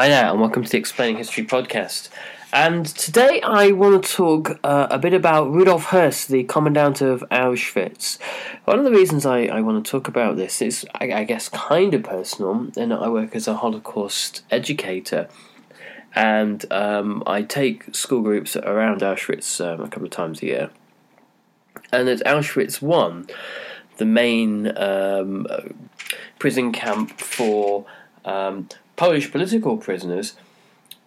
Hi there, and welcome to the Explaining History podcast. And today I want to talk uh, a bit about Rudolf Höss, the commandant of Auschwitz. One of the reasons I, I want to talk about this is, I, I guess, kind of personal, and I work as a Holocaust educator. And um, I take school groups around Auschwitz um, a couple of times a year. And at Auschwitz 1, the main um, prison camp for um, Polish political prisoners,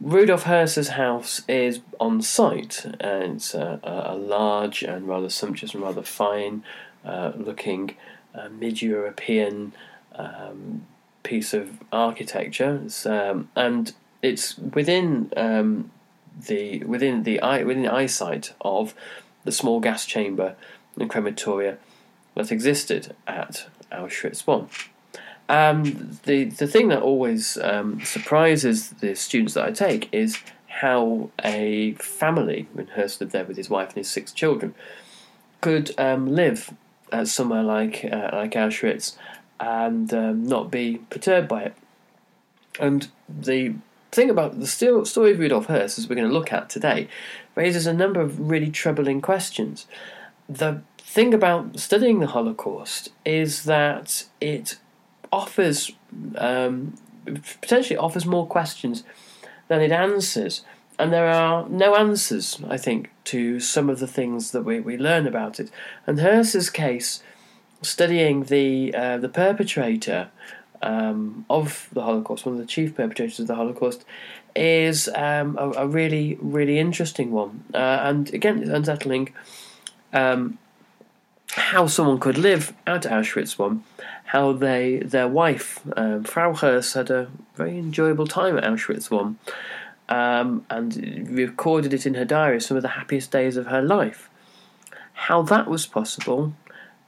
Rudolf Höss's house is on site, and it's a, a large and rather sumptuous and rather fine uh, looking uh, mid European um, piece of architecture, it's, um, and it's within um, the within the eye within eyesight of the small gas chamber and crematoria that existed at Auschwitz one. Um, the the thing that always um, surprises the students that I take is how a family, when Höss lived there with his wife and his six children, could um, live at somewhere like uh, like Auschwitz and um, not be perturbed by it. And the thing about the story of Rudolf Höss, as we're going to look at today, raises a number of really troubling questions. The thing about studying the Holocaust is that it offers um, potentially offers more questions than it answers. And there are no answers, I think, to some of the things that we, we learn about it. And Höss's case, studying the uh, the perpetrator um, of the Holocaust, one of the chief perpetrators of the Holocaust, is um, a, a, really, really interesting one. Uh, and again, it's unsettling um, how someone could live at Auschwitz one how they their wife um, Frau Höss had a very enjoyable time at Auschwitz one, um, and recorded it in her diary some of the happiest days of her life. How that was possible,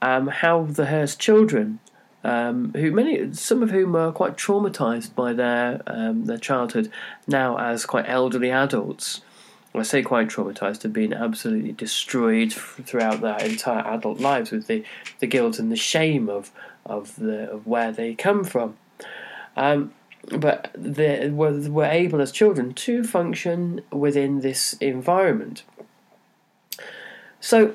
um, how the Höss children, um, who many some of whom were quite traumatized by their um, their childhood, now as quite elderly adults. I say quite traumatized, have been absolutely destroyed throughout their entire adult lives with the, the guilt and the shame of of the of where they come from. Um, but they were, were able as children to function within this environment. So,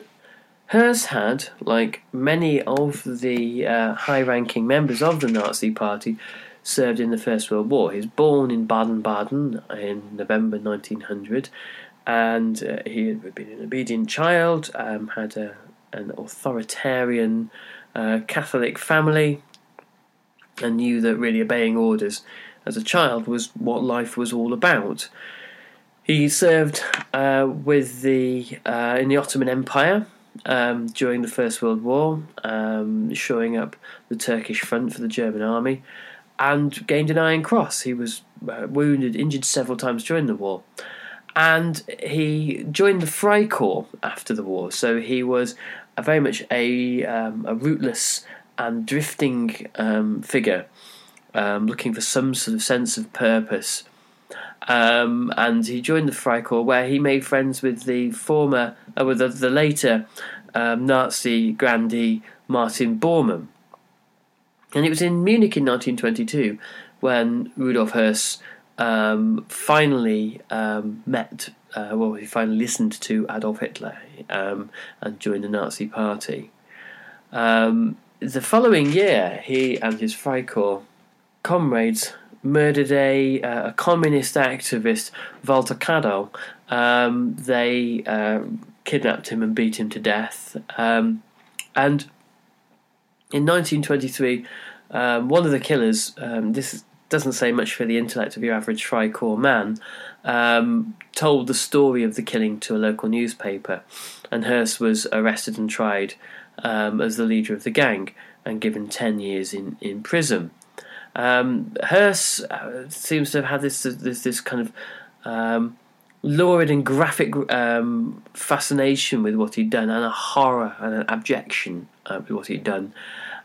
Höss had, like many of the uh, high ranking members of the Nazi Party, served in the First World War. He was born in Baden Baden in November 1900, and uh, he had been an obedient child, um, had a, an authoritarian uh, Catholic family and knew that really obeying orders as a child was what life was all about. He served uh, with the uh, in the Ottoman Empire um, during the First World War, um, showing up the Turkish front for the German army, and gained an Iron Cross. He was uh, wounded, injured several times during the war, and he joined the Freikorps after the war. So he was a very much a um, a rootless and drifting um, figure, um, looking for some sort of sense of purpose. Um, and he joined the Freikorps, where he made friends with the former, uh, with the, the later um, Nazi grandee Martin Bormann. And it was in Munich in 1922 when Rudolf Höss um, finally um, met, uh, well, he finally listened to Adolf Hitler um, and joined the Nazi Party. Um, the following year, he and his Freikorps comrades murdered a, uh, a communist activist, Walter Kadow. Um, they uh, kidnapped him and beat him to death. And in 1923, um, one of the killers, um, this doesn't say much for the intellect of your average Freikorps man, um, told the story of the killing to a local newspaper, and Höss was arrested and tried um, as the leader of the gang and given 10 years in, in prison. Um, Höss uh, seems to have had this this, this kind of um, lurid and graphic um, fascination with what he'd done, and a horror and an abjection uh, with what he'd done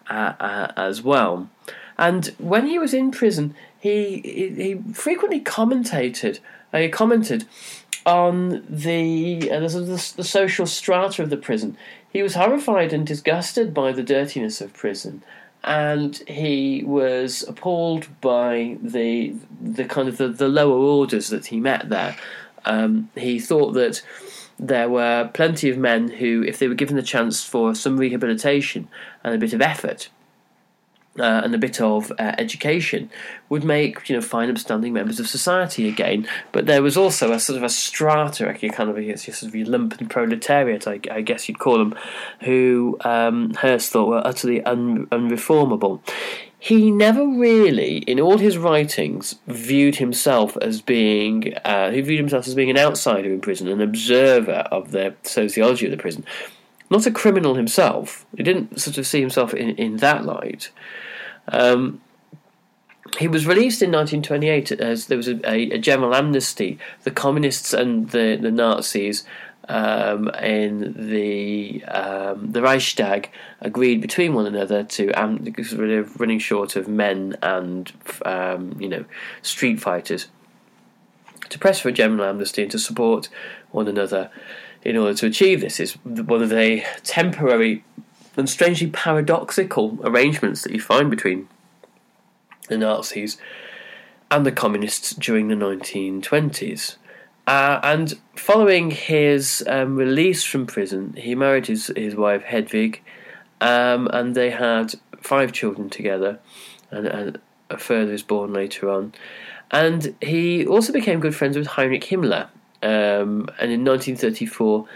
uh, uh, as well. And when he was in prison, he he, he frequently commentated. Uh, he commented on the, uh, the the social strata of the prison. He was horrified and disgusted by the dirtiness of prison and he was appalled by the the kind of the, the lower orders that he met there. Um, he thought that there were plenty of men who, if they were given the chance for some rehabilitation and a bit of effort, uh, and a bit of uh, education would make you know fine, upstanding members of society again. But there was also a sort of a strata, a kind of a sort of a lumpen proletariat, I, I, guess you'd call them, who um, Höss thought were utterly un, unreformable. He never really, in all his writings, viewed himself as being. Uh, he viewed himself as being an outsider in prison, an observer of the sociology of the prison not a criminal himself. He didn't sort of see himself in, in that light. Um, he was released in 1928 as there was a, a, a general amnesty. The communists and the, the Nazis um, in the um, the Reichstag agreed between one another to um, because running short of men and um, you know street fighters to press for a general amnesty and to support one another in order to achieve this. Is one of the temporary and strangely paradoxical arrangements that you find between the Nazis and the communists during the 1920s. Uh, and following his um, release from prison, he married his, his wife Hedwig, um, and they had five children together, and, and a further was born later on. And he also became good friends with Heinrich Himmler, um, and in 1934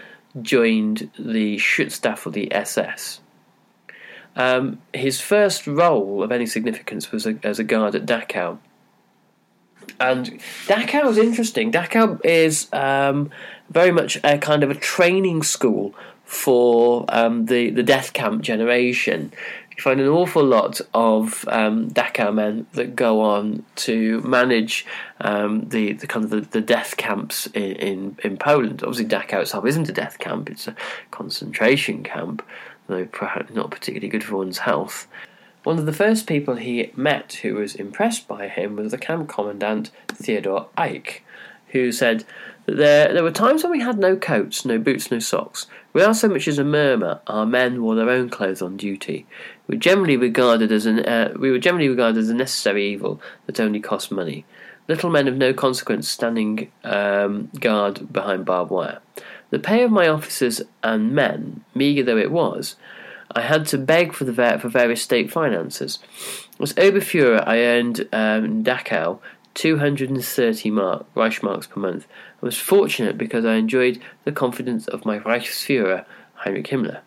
joined the Schutzstaffel the SS. Um, his first role of any significance was a, as a guard at Dachau. And Dachau is interesting. Dachau is um, very much a kind of a training school for um, the, the death camp generation. You find an awful lot of um, Dachau men that go on to manage um, the, the kind of the, the death camps in, in, in Poland. Obviously, Dachau itself isn't a death camp; it's a concentration camp though perhaps not particularly good for one's health. One of the first people he met who was impressed by him was the camp commandant Theodor Eicke, who said that there, there were times when we had no coats, no boots, no socks. Without so much as a murmur, our men wore their own clothes on duty. We were generally regarded as an uh, we were generally regarded as a necessary evil that only cost money. Little men of no consequence standing um, guard behind barbed wire. The pay of my officers and men, meagre though it was, I had to beg for the for various state finances. As Oberfuhrer, I earned um, in Dachau 230 mark, Reichsmarks per month. I was fortunate because I enjoyed the confidence of my Reichsfuhrer, Heinrich Himmler.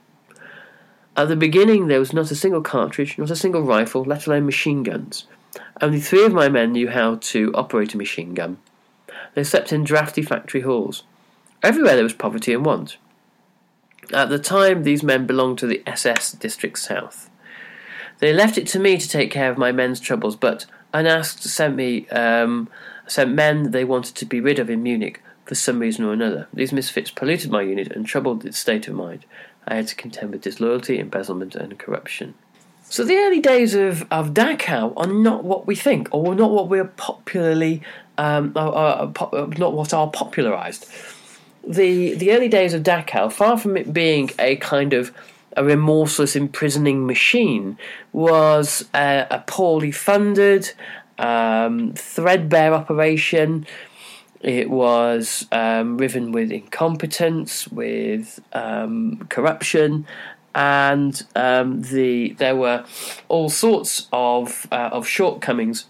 At the beginning, there was not a single cartridge, not a single rifle, let alone machine guns. Only three of my men knew how to operate a machine gun. They slept in drafty factory halls. Everywhere there was poverty and want. At the time, these men belonged to the SS District South. They left it to me to take care of my men's troubles, but unasked sent me um, sent men they wanted to be rid of in Munich for some reason or another. These misfits polluted my unit and troubled its state of mind. I had to contend with disloyalty, embezzlement, and corruption. So the early days of, of Dachau are not what we think, or not what we're popularly, um, are, are, are, not what are popularised the the early days of Dachau, far from it being a kind of a remorseless imprisoning machine, was a, a poorly funded, um, threadbare operation. It was um, riven with incompetence, with um, corruption, and um, the there were all sorts of uh, of shortcomings.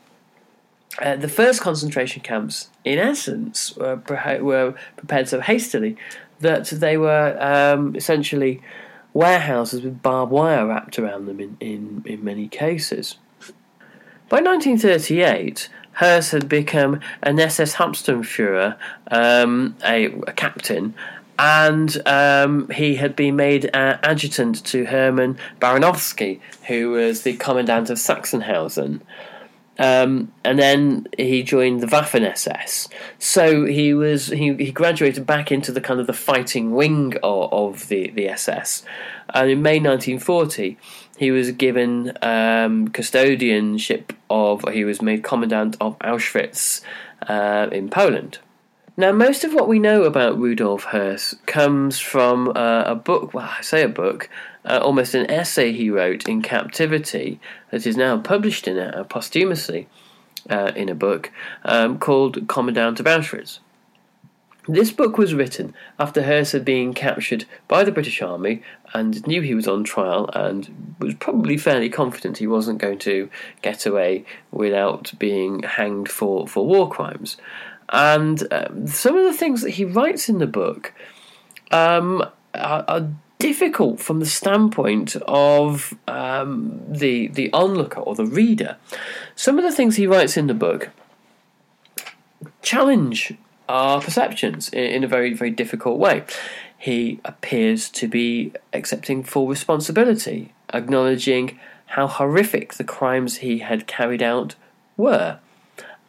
Uh, the first concentration camps, in essence, were, were prepared so hastily that they were um, essentially warehouses with barbed wire wrapped around them in, in, in many cases. By 1938, Höss had become an SS Hauptsturmführer, um, a, a, captain, and um, he had been made uh, adjutant to Hermann Baranowski, who was the commandant of Sachsenhausen. Um, and then he joined the Waffen SS. So he was he, he graduated back into the kind of the fighting wing of, of the the SS. And in May 1940, he was given um, custodianship of. He was made commandant of Auschwitz uh, in Poland. Now, most of what we know about Rudolf Höss comes from uh, a book. Well, I say a book, uh, almost an essay he wrote in captivity that is now published in a, posthumously uh, in a book um, called Commandant of Auschwitz. This book was written after Höss had been captured by the British Army and knew he was on trial and was probably fairly confident he wasn't going to get away without being hanged for, for war crimes. And um, some of the things that he writes in the book um, are, are, difficult from the standpoint of um, the the onlooker or the reader. Some of the things he writes in the book challenge our perceptions in, in a very very difficult way. He appears to be accepting full responsibility, acknowledging how horrific the crimes he had carried out were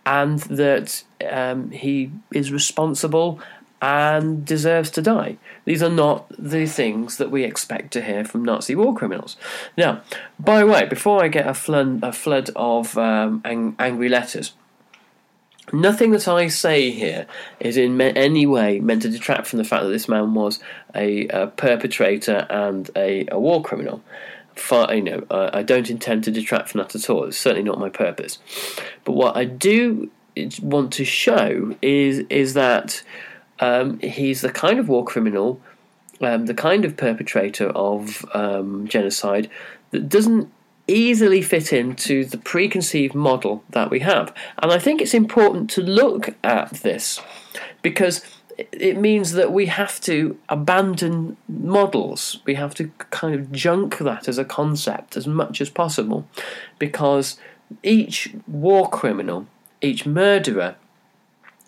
and that um, he is responsible and deserves to die. These are not the things that we expect to hear from Nazi war criminals. Now, by the way, before I get a flood, a flood of um, ang- angry letters, nothing that I say here is in any way meant to detract from the fact that this man was a, a perpetrator and a, a war criminal far, you know, I don't intend to detract from that at all. It's certainly not my purpose. But what I do want to show is is that um, he's the kind of war criminal, um, the kind of perpetrator of um, genocide that doesn't easily fit into the preconceived model that we have. And I think it's important to look at this because it means that we have to abandon models. We have to kind of junk that as a concept as much as possible because each war criminal, each murderer,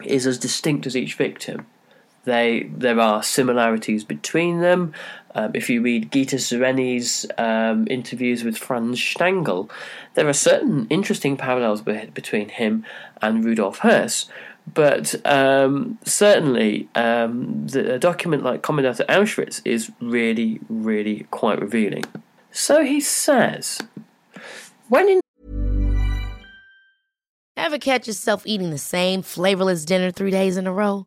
is as distinct as each victim. They, there are similarities between them. Um, if you read Gitta Sereny's um, interviews with Franz Stangl, there are certain interesting parallels between him and Rudolf Höss. But um, certainly, um, the, a document like Commandant at Auschwitz is really, really quite revealing. So he says, when in. Ever catch yourself eating the same flavorless dinner three days in a row?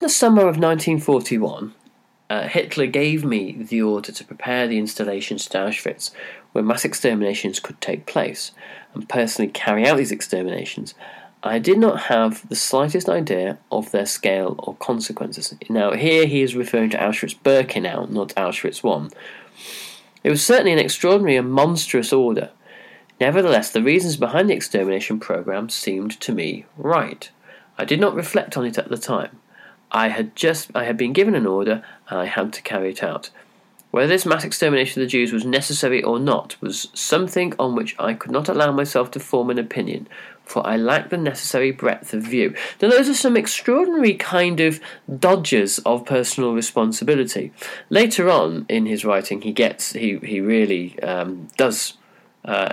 In the summer of 1941, uh, Hitler gave me the order to prepare the installations at Auschwitz where mass exterminations could take place and personally carry out these exterminations. I did not have the slightest idea of their scale or consequences. Now, here he is referring to Auschwitz Birkenau, not Auschwitz I. It was certainly an extraordinary and monstrous order. Nevertheless, the reasons behind the extermination program seemed to me right. I did not reflect on it at the time. I had just I had been given an order and I had to carry it out. Whether this mass extermination of the Jews was necessary or not was something on which I could not allow myself to form an opinion, for I lacked the necessary breadth of view. Now, those are some extraordinary kind of dodges of personal responsibility. Later on in his writing, he gets he he really um, does uh,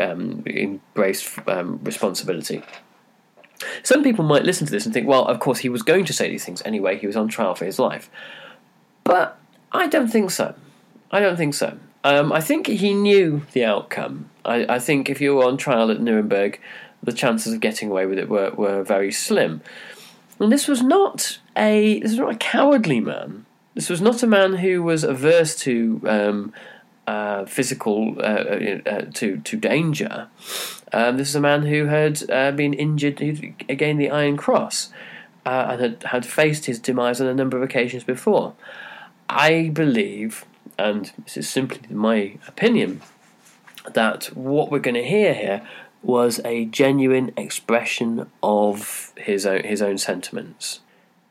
um, embrace um, responsibility. Some people might listen to this and think, well, of course, he was going to say these things anyway, he was on trial for his life. But I don't think so. I don't think so. Um, I think he knew the outcome. I, I, think if you were on trial at Nuremberg, the chances of getting away with it were, were very slim. And this was not a this was not a cowardly man. This was not a man who was averse to um, uh, physical uh, uh, uh to to danger. Um, this is a man who had uh, been injured, who gained the Iron Cross, uh, and had, had faced his demise on a number of occasions before. I believe, and this is simply my opinion, that what we're going to hear here was a genuine expression of his own, his own sentiments.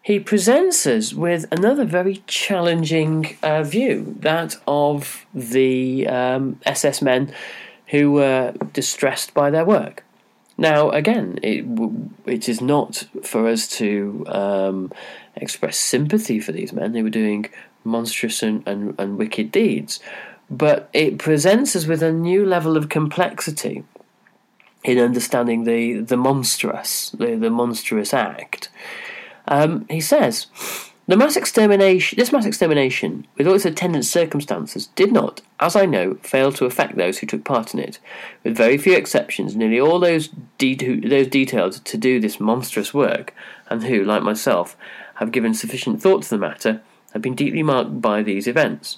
He presents us with another very challenging uh, view, that of the um, SS men who were distressed by their work. Now, again, it it is not for us to um, express sympathy for these men. They were doing monstrous and, and, and wicked deeds, but it presents us with a new level of complexity in understanding the the monstrous, the, the monstrous act. Um, he says. The mass extermination, this mass extermination, with all its attendant circumstances, did not, as I know, fail to affect those who took part in it. With very few exceptions, nearly all those, de- those detailed to do this monstrous work, and who, like myself, have given sufficient thought to the matter, have been deeply marked by these events.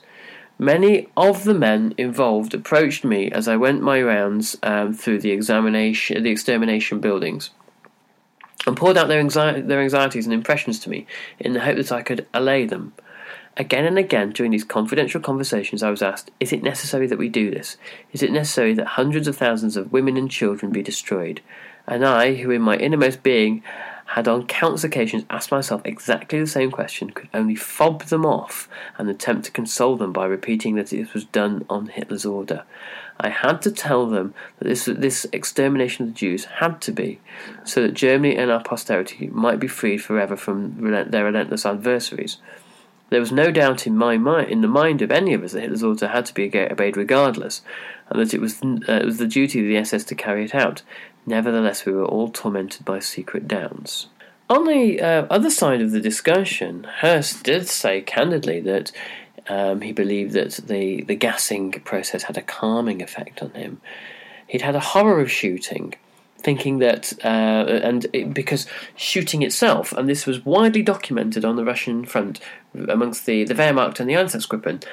Many of the men involved approached me as I went my rounds um, through the examination, the extermination buildings and poured out their, anxi- their anxieties and impressions to me in the hope that I could allay them. Again and again during these confidential conversations, I was asked, Is it necessary that we do this? Is it necessary that hundreds of thousands of women and children be destroyed? And I, who in my innermost being had on countless occasions asked myself exactly the same question, could only fob them off and attempt to console them by repeating that it was done on Hitler's order. I had to tell them that this, this extermination of the Jews had to be, so that Germany and our posterity might be freed forever from their relentless adversaries. There was no doubt in my mind, in the mind of any of us, that Hitler's order had to be obeyed regardless, and that it was, uh, it was the duty of the SS to carry it out. Nevertheless, we were all tormented by secret doubts. On the uh, other side of the discussion, Höss did say candidly that um, he believed that the, the gassing process had a calming effect on him. He'd had a horror of shooting, thinking that, uh, and it, because shooting itself, and this was widely documented on the Russian front amongst the, the Wehrmacht and the Einsatzgruppen,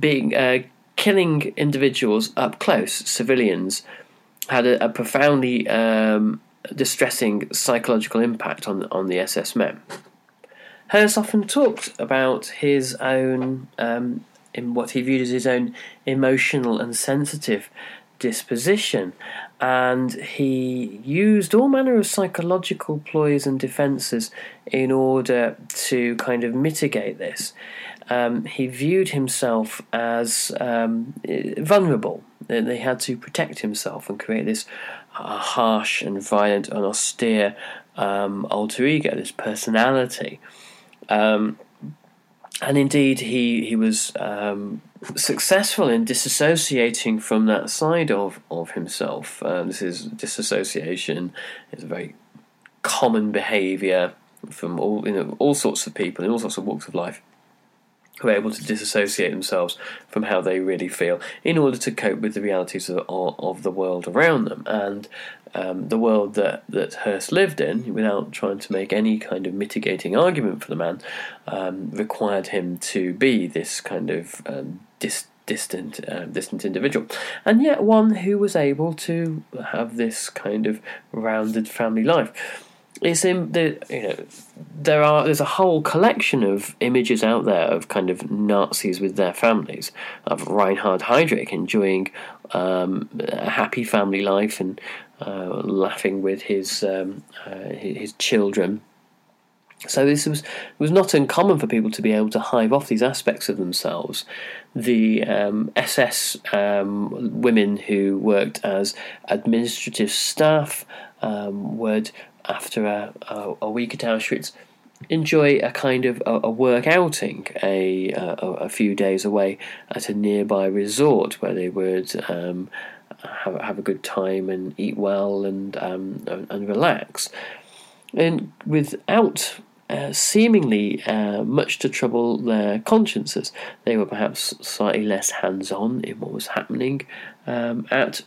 being uh, killing individuals up close, civilians, had a, a profoundly um, distressing psychological impact on on the SS men. Höss often talked about his own, um, in what he viewed as his own emotional and sensitive disposition, and he used all manner of psychological ploys and defences in order to kind of mitigate this. Um, he viewed himself as um, vulnerable, They had to protect himself and create this uh, harsh and violent and austere um, alter ego, this personality. Um, and indeed, he he was um, successful in disassociating from that side of of himself. Um, this is disassociation is a very common behaviour from all you know all sorts of people in all sorts of walks of life. Who are able to disassociate themselves from how they really feel in order to cope with the realities of, of the world around them. And um, the world that, that Höss lived in, without trying to make any kind of mitigating argument for the man, um, required him to be this kind of um, dis- distant, uh, distant individual, and yet one who was able to have this kind of rounded family life it's in the you know there are there's a whole collection of images out there of kind of Nazis with their families of Reinhard Heydrich enjoying um, a happy family life and uh, laughing with his um, uh, his children. So this was was not uncommon for people to be able to hive off these aspects of themselves. The um, SS um, women who worked as administrative staff um, would after a, a, a week at Auschwitz, enjoy a kind of a, a work outing a, a, a few days away at a nearby resort where they would um, have have a good time and eat well and um, and relax, and without. Uh, seemingly uh, much to trouble their consciences. They were perhaps slightly less hands on in what was happening um, at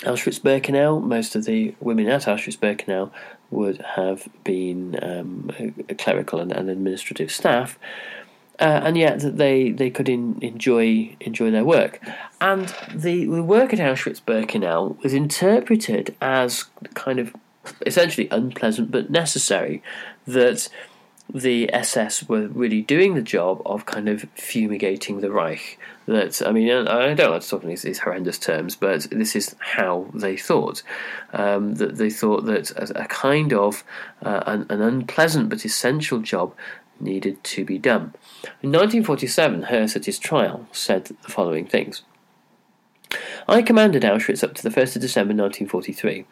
Auschwitz Birkenau, most of the women at Auschwitz Birkenau would have been um, clerical and, and, administrative staff, uh, and yet they they could in, enjoy enjoy their work. And the, the work at Auschwitz Birkenau was interpreted as kind of essentially unpleasant but necessary. That the SS were really doing the job of kind of fumigating the Reich. That I mean, I don't like to talk in these, these horrendous terms, but this is how they thought. Um, that they thought that a, kind of uh, an, an, unpleasant but essential job needed to be done. In 1947, Höss at his trial said the following things. I commanded Auschwitz up to the 1st of December 1943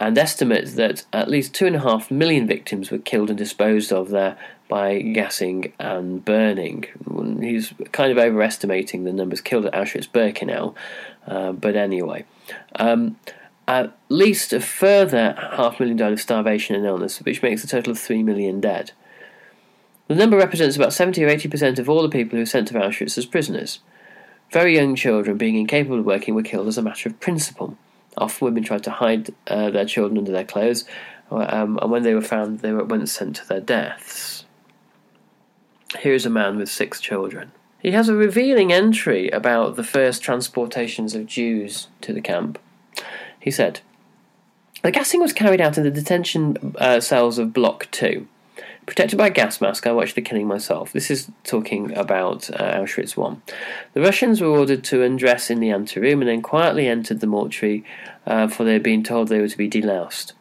and estimates that at least two and a half million victims were killed and disposed of there by gassing and burning. He's kind of overestimating the numbers killed at Auschwitz-Birkenau, uh, but anyway. Um, at least a further half million died of starvation and illness, which makes a total of three million dead. The number represents about 70 or 80% of all the people who were sent to Auschwitz as prisoners. Very young children, being incapable of working, were killed as a matter of principle. Often women tried to hide uh, their children under their clothes, um, and when they were found, they were at once sent to their deaths. Here is a man with six children. He has a revealing entry about the first transportations of Jews to the camp. He said, The gassing was carried out in the detention uh, cells of Block 2. Protected by a gas mask, I watched the killing myself. This is talking about uh, Auschwitz 1. The Russians were ordered to undress in the anteroom and then quietly entered the mortuary, uh, for they had been told they were to be deloused.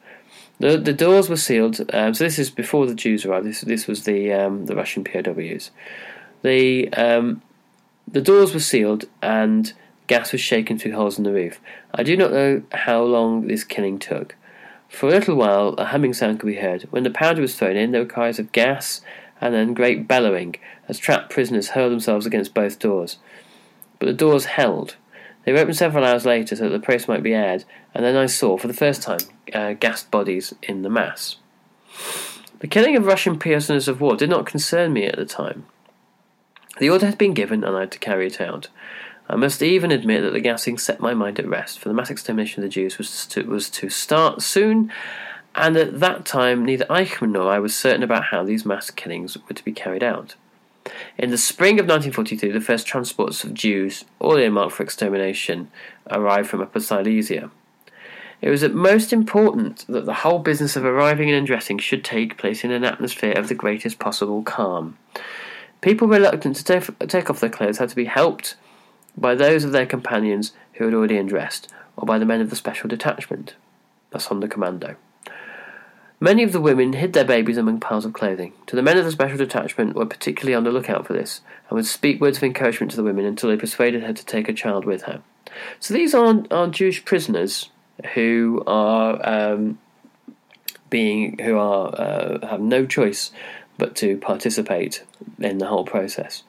The, the doors were sealed, um, so this is before the Jews arrived. This, this was the, um, the Russian POWs. The, um, the doors were sealed and gas was shaken through holes in the roof. I do not know how long this killing took. For a little while a humming sound could be heard. When the powder was thrown in, there were cries of gas and then great bellowing as trapped prisoners hurled themselves against both doors. But the doors held. They were opened several hours later so that the press might be aired, and then I saw, for the first time, uh, gassed bodies in the mass. The killing of Russian prisoners of war did not concern me at the time. The order had been given, and I had to carry it out. I must even admit that the gassing set my mind at rest, for the mass extermination of the Jews was to, was to start soon, and at that time neither Eichmann nor I was certain about how these mass killings were to be carried out. In the spring of 1942, the first transports of Jews, all earmarked for extermination, arrived from Upper Silesia. It was at most important that the whole business of arriving and undressing should take place in an atmosphere of the greatest possible calm. People reluctant to take, take off their clothes had to be helped by those of their companions who had already undressed, or by the men of the special detachment, the Sonderkommando. Many of the women hid their babies among piles of clothing. To the men of the special detachment were particularly on the lookout for this, and would speak words of encouragement to the women until they persuaded her to take a child with her. So these are, are Jewish prisoners who are um, being who are uh, have no choice but to participate in the whole process.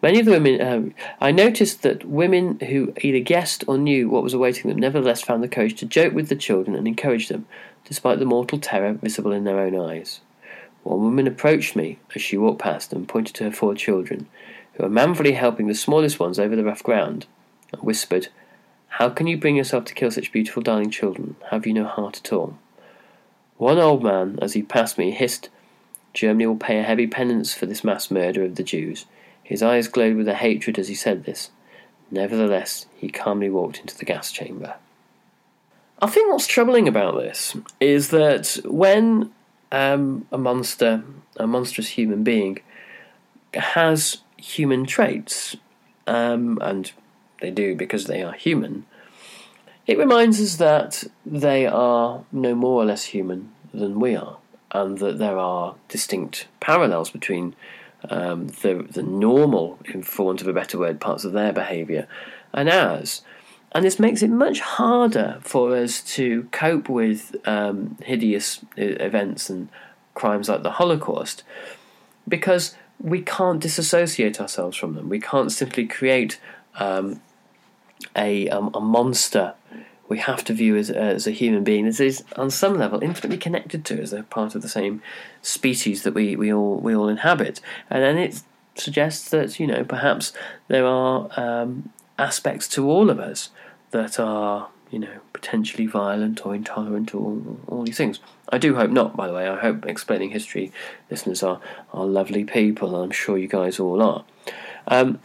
Many of the women, um, I noticed that women who either guessed or knew what was awaiting them nevertheless found the courage to joke with the children and encourage them, despite the mortal terror visible in their own eyes. One woman approached me as she walked past and pointed to her four children, who were manfully helping the smallest ones over the rough ground, and whispered, How can you bring yourself to kill such beautiful darling children? Have you no heart at all? One old man, as he passed me, hissed, Germany will pay a heavy penance for this mass murder of the Jews. His eyes glowed with a hatred as he said this. Nevertheless, he calmly walked into the gas chamber. I think what's troubling about this is that when um, a monster, a monstrous human being, has human traits, um, and they do because they are human, it reminds us that they are no more or less human than we are, and that there are distinct parallels between um, the the normal, for want of a better word, parts of their behaviour and ours. And this makes it much harder for us to cope with um, hideous uh, events and crimes like the Holocaust because we can't disassociate ourselves from them. We can't simply create um, a, um, a monster we have to view as, as a human being is, on some level, infinitely connected to as a part of the same species that we, we all we all inhabit. And then it suggests that you know perhaps there are um, aspects to all of us that are you know potentially violent or intolerant or all, all these things. I do hope not. By the way, I hope explaining history listeners are are lovely people, and I'm sure you guys all are. Um,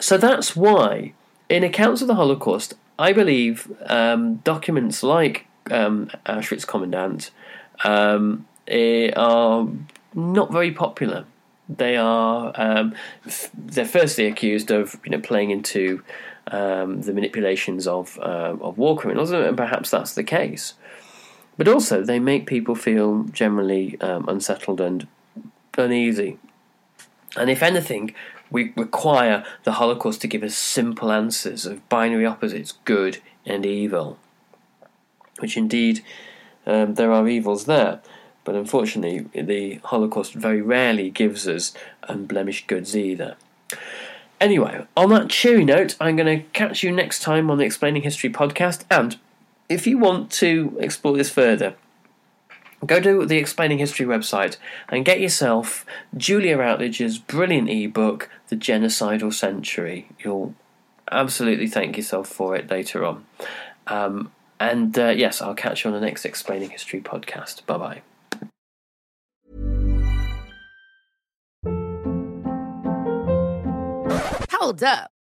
so that's why, in accounts of the Holocaust, I believe um, documents like um, Auschwitz Commandant um, eh, are not very popular. They are um, f- they're firstly accused of you know playing into um, the manipulations of uh, of war criminals, and perhaps that's the case. But also, they make people feel generally um, unsettled and uneasy. And if anything, we require the Holocaust to give us simple answers of binary opposites, good and evil. Which indeed, um, there are evils there, but unfortunately, the Holocaust very rarely gives us unblemished goods either. Anyway, on that cheery note, I'm going to catch you next time on the Explaining History podcast. And if you want to explore this further, go to the Explaining History website and get yourself Julia Routledge's brilliant ebook, The Genocidal Century. You'll absolutely thank yourself for it later on. Um, and uh, yes, I'll catch you on the next Explaining History podcast. Bye bye. Hold up.